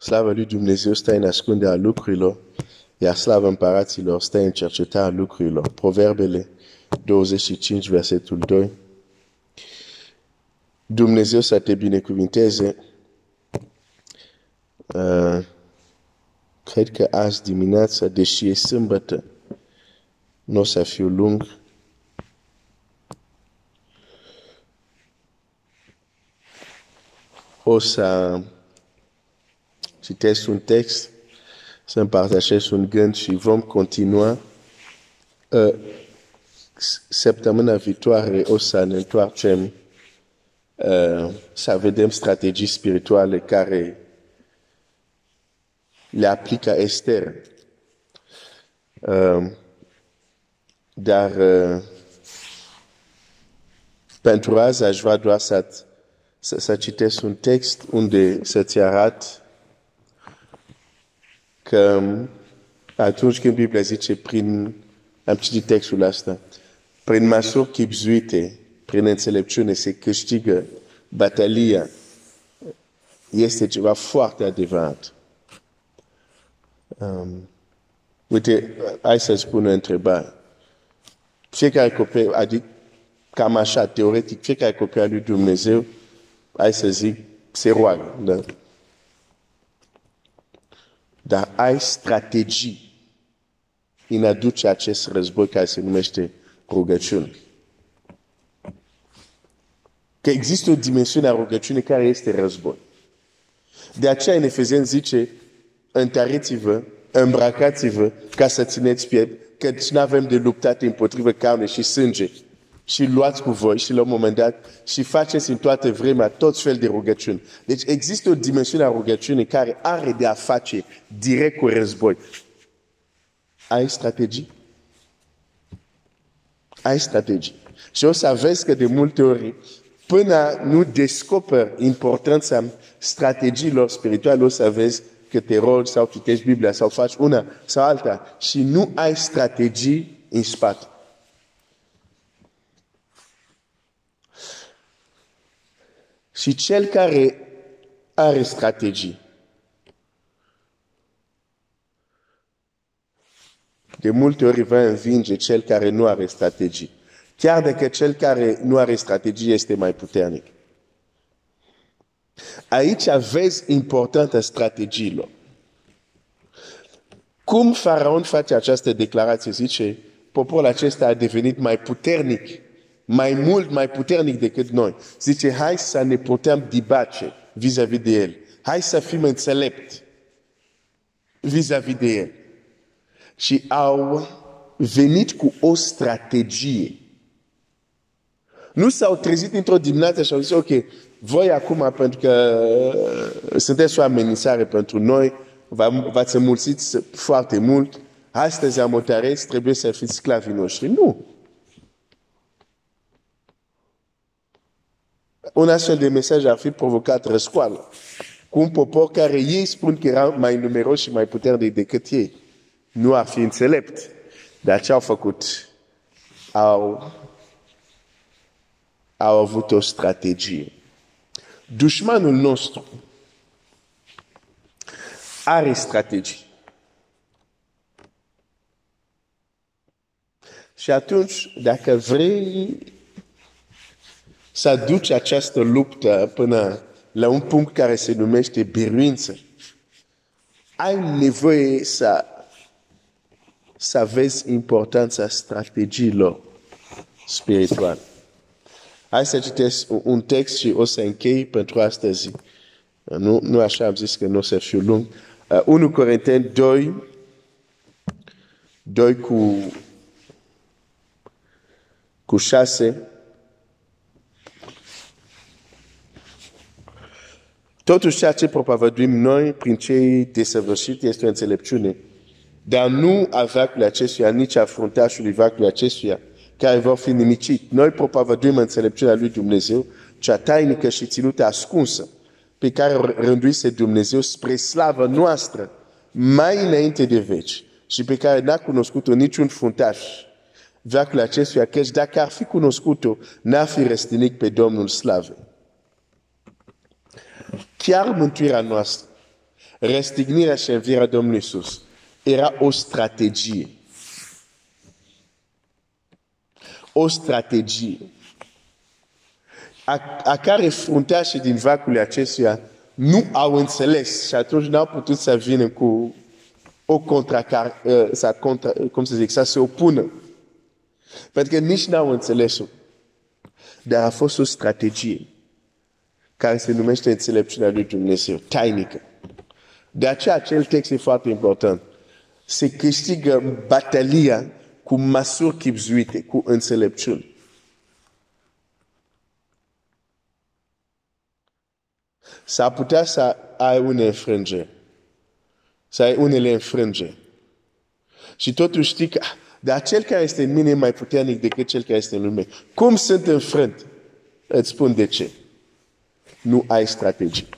Slava lui Dumnezeu stă în ascunderea lucrurilor, iar slava împăraților stă în cercetarea lucrurilor. Proverbele 25, versetul 2. Dumnezeu să te binecuvinteze. Uh, cred că azi dimineața, deși e sâmbătă, nu o să fiu lung. O să citesc un text, să împărtășesc un gând și vom continua. Uh, săptămâna viitoare o să ne întoarcem uh, să vedem strategii spirituale care le aplică Esther. Uh, dar uh, pentru azi aș vrea doar să, să, să citesc un text unde să-ți arat că atunci când Biblia zice prin, am citit textul ăsta, prin măsuri chipzuite, prin înțelepciune se câștigă batalia, este ceva foarte adevărat. Um, uite, hai să spun o întrebare. Fiecare copil, adică cam așa, teoretic, fiecare copil al lui Dumnezeu, hai să zic, se roagă. Da? Dar ai strategii în a duce acest război care se numește rugăciune. Că există o dimensiune a rugăciunii care este război. De aceea în Efezen zice, întăriți-vă, îmbrăcați-vă ca să țineți piept, că nu avem de luptat împotriva carne și sânge. Și luați cu voi și la un moment dat și faceți în toată vremea tot fel de rugăciuni. Deci există o dimensiune a rugăciunii care are de a face direct cu război. Ai strategii? Ai strategii. Și o să vezi că de multe ori, până nu descoperi importanța strategiilor spirituale, o să vezi că te rogi sau citești Biblia sau faci una sau alta și nu ai strategii în spate. Și cel care are strategii, de multe ori va învinge cel care nu are strategii. Chiar dacă cel care nu are strategii este mai puternic. Aici vezi importanța strategiilor. Cum Faraon face această declarație? Zice, poporul acesta a devenit mai puternic, mai mult mai puternic decât noi. Zice, hai să ne putem dibace vis-a-vis de el. Hai să fim înțelepți vis-a-vis de el. Și au venit cu o strategie. Nu s-au trezit într-o dimineață și au zis, ok, voi acum, pentru că uh, sunteți o amenințare pentru noi, v-ați înmulțit foarte mult, astăzi am otărât, trebuie să fiți sclavii noștri. Nu. Un astfel de mesaj ar fi provocat răscoală cu un popor care ei spun că era mai numeros și mai puternic decât ei. Nu ar fi înțelept. Dar ce au făcut? Au, au avut o strategie. Dușmanul nostru are strategii. Și atunci, dacă vrei să duci această luptă până la un punct care se numește biruință, ai nevoie să, să vezi importanța strategiilor spirituale. Hai să citesc un text și o să închei pentru astăzi. Nu, nu așa am zis că nu o să fiu lung. Uh, 1 Corinteni 2, 2 cu, cu 6. Totuși ceea ce propovăduim noi prin cei desăvârșiți este o înțelepciune. Dar nu a vacului acestuia, nici a fruntașului vacului acestuia, care vor fi nimicit. Noi propovăduim înțelepciunea lui Dumnezeu, cea tainică și ținută ascunsă pe care o rânduise Dumnezeu spre slavă noastră mai înainte de veci și pe care n-a cunoscut-o niciun fruntaș veacul acestuia, căci dacă ar fi cunoscut-o, n-ar fi răstinit pe Domnul slavei. Chiar mântuirea noastră Răstignirea și învierea Domnului Iisus era o strategie. O strategie a, a care fruntașii din vacul acestuia nu au înțeles și atunci n-au putut să vină cu o contracar, uh, să contra, cum să zic, să se opună. Pentru că nici n-au înțeles-o. Dar a fost o strategie care se numește înțelepciunea lui Dumnezeu, tainică. De aceea acel text e foarte important. Se câștigă batalia cu măsuri chipzuite, cu înțelepciune. S-ar putea să ai une înfrângeri. Să ai unele înfrângeri. Și totuși știi că dar cel care este în mine e mai puternic decât cel care este în lume. Cum sunt înfrânt? Îți spun de ce. Nu ai strategii.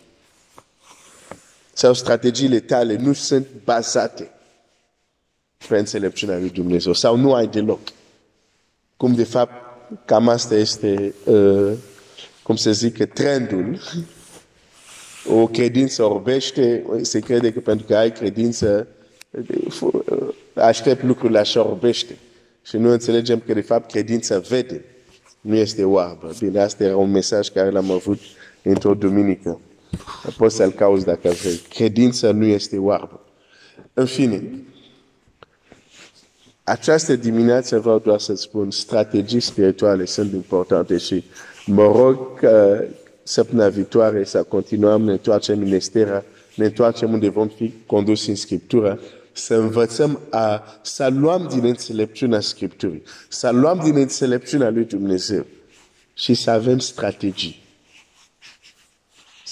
Sau strategiile tale nu sunt bazate pe înțelepciunea lui Dumnezeu. Sau nu ai deloc. Cum de fapt, cam asta este, uh, cum să zic, trendul o credință orbește, se crede că pentru că ai credință, aștept lucrurile așa orbește. Și nu înțelegem că de fapt credința vede, nu este oarbă. Bine, asta era un mesaj care l-am avut într-o duminică. Poți să-l cauți dacă vrei. Credința nu este oarbă. În fine, această dimineață vreau doar să spun, strategii spirituale sunt importante și mă rog că săptămâna viitoare să continuăm, ne întoarcem în Estera, ne întoarcem unde vom fi condus în Scriptură, să învățăm a, să luăm din înțelepciunea Scripturii, să luăm din înțelepciunea lui Dumnezeu și să avem strategii.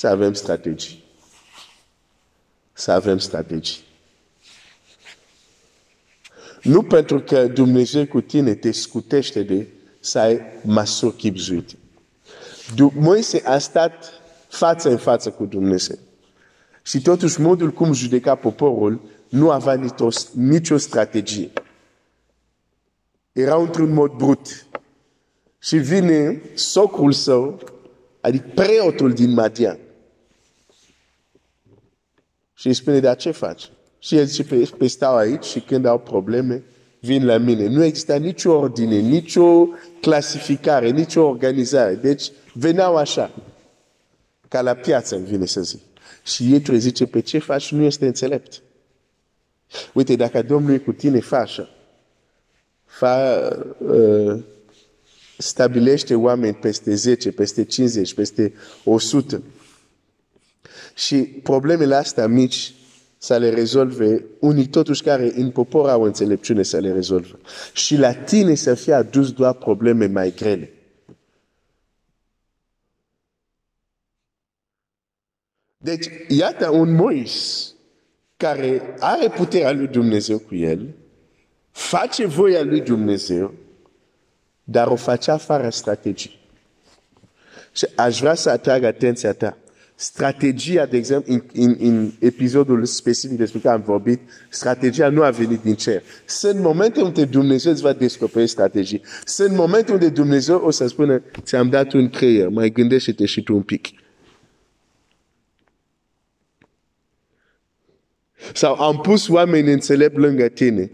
Să avem strategii. Să avem strategii. Nu pentru că Dumnezeu cu tine te scutește de să ai măsuri chipzuite. Moise a stat față în față cu Dumnezeu. Și totuși modul cum judeca poporul nu avea nicio, nicio strategie. Era într-un mod brut. Și vine socrul său, adică preotul din Madian. Și îi spune, dar ce faci? Și el zice, pe, pe stau aici și când au probleme, vin la mine. Nu există nicio ordine, nicio clasificare, nicio organizare. Deci veneau așa, ca la piață, îmi vine să zic. Și ei zice, pe ce faci nu este înțelept. Uite, dacă Domnul e cu tine, fă așa. Fa, uh, stabilește oameni peste 10, peste 50, peste 100. Și problemele astea mici să le rezolve unii totuși care în popor au înțelepciune să le rezolve. Și la tine să fie adus doar probleme mai grele. Deci, iată un Mois care are puterea lui Dumnezeu cu el, face voia lui Dumnezeu, dar o face fără strategii. Și aș vrea să atrag atenția ta strategia, de exemplu, în, în, în episodul specific despre care am vorbit, strategia nu a venit din cer. Sunt momente unde Dumnezeu îți va descoperi strategii. Sunt momente unde Dumnezeu o să spună, ți-am dat un creier, mai gândește-te și tu un pic. Sau am pus oameni înțelept lângă tine.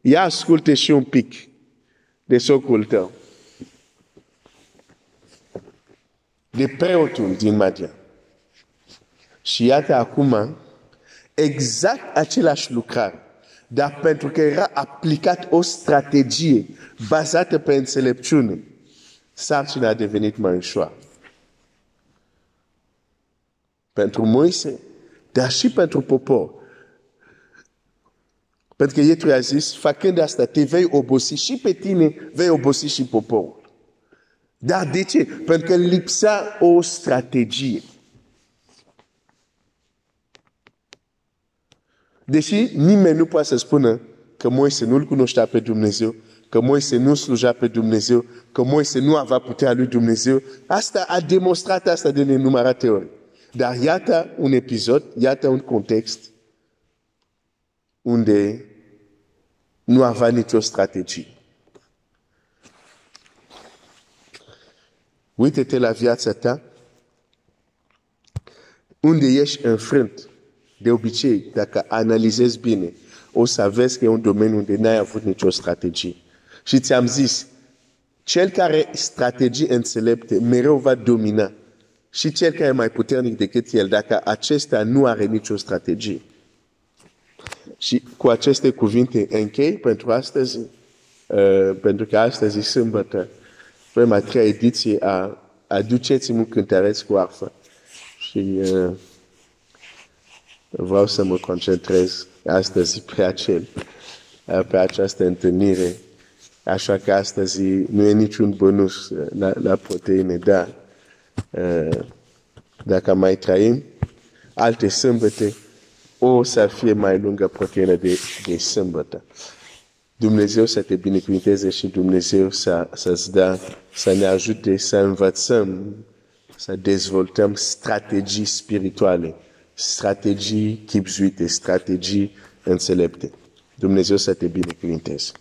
Ia asculte și un pic de socul tău. De preotul din Madian. Și iată acum exact același lucrare. Dar pentru că era aplicat o strategie bazată pe înțelepciune, sarcina a devenit mai ușoară. Pentru Moise, dar și pentru popor. Pentru că Ietru a zis, făcând asta, te vei obosi și pe tine, vei obosi și poporul. Dar de ce? Pentru că lipsa o strategie. Deși nimeni nu poate să spună că Moise nu-L cunoștea pe Dumnezeu, că Moise nu sluja pe Dumnezeu, că Moise nu avea puterea lui Dumnezeu, asta a demonstrat asta de nenumărate ori. Dar iată un episod, iată un context unde nu avea nicio strategie. Uite-te la viața ta, unde ești înfrânt De obicei, dacă analizezi bine, o să vezi că e un domeniu unde n-ai avut nicio strategie. Și ți-am zis, cel care strategii înțelepte mereu va domina. Și cel care e mai puternic decât el, dacă acesta nu are nicio strategie. Și cu aceste cuvinte închei pentru astăzi, uh, pentru că astăzi e sâmbătă, vrem a treia ediție a Aduceți-mă cântăreți cu arfă. Și uh, vreau să mă concentrez astăzi pe acel, uh, pe această întâlnire. Așa că astăzi nu e niciun bonus uh, la, la proteine, dar uh, dacă mai trăim, alte sâmbăte, o să fie mai lungă proteină de, de sâmbătă. Dumnezeu să te binecuvinteze și Dumnezeu să, să-ți dea, să ne ajute să învățăm, să dezvoltăm strategii spirituale, strategii chipzuite, strategii înțelepte. Dumnezeu să te binecuvinteze.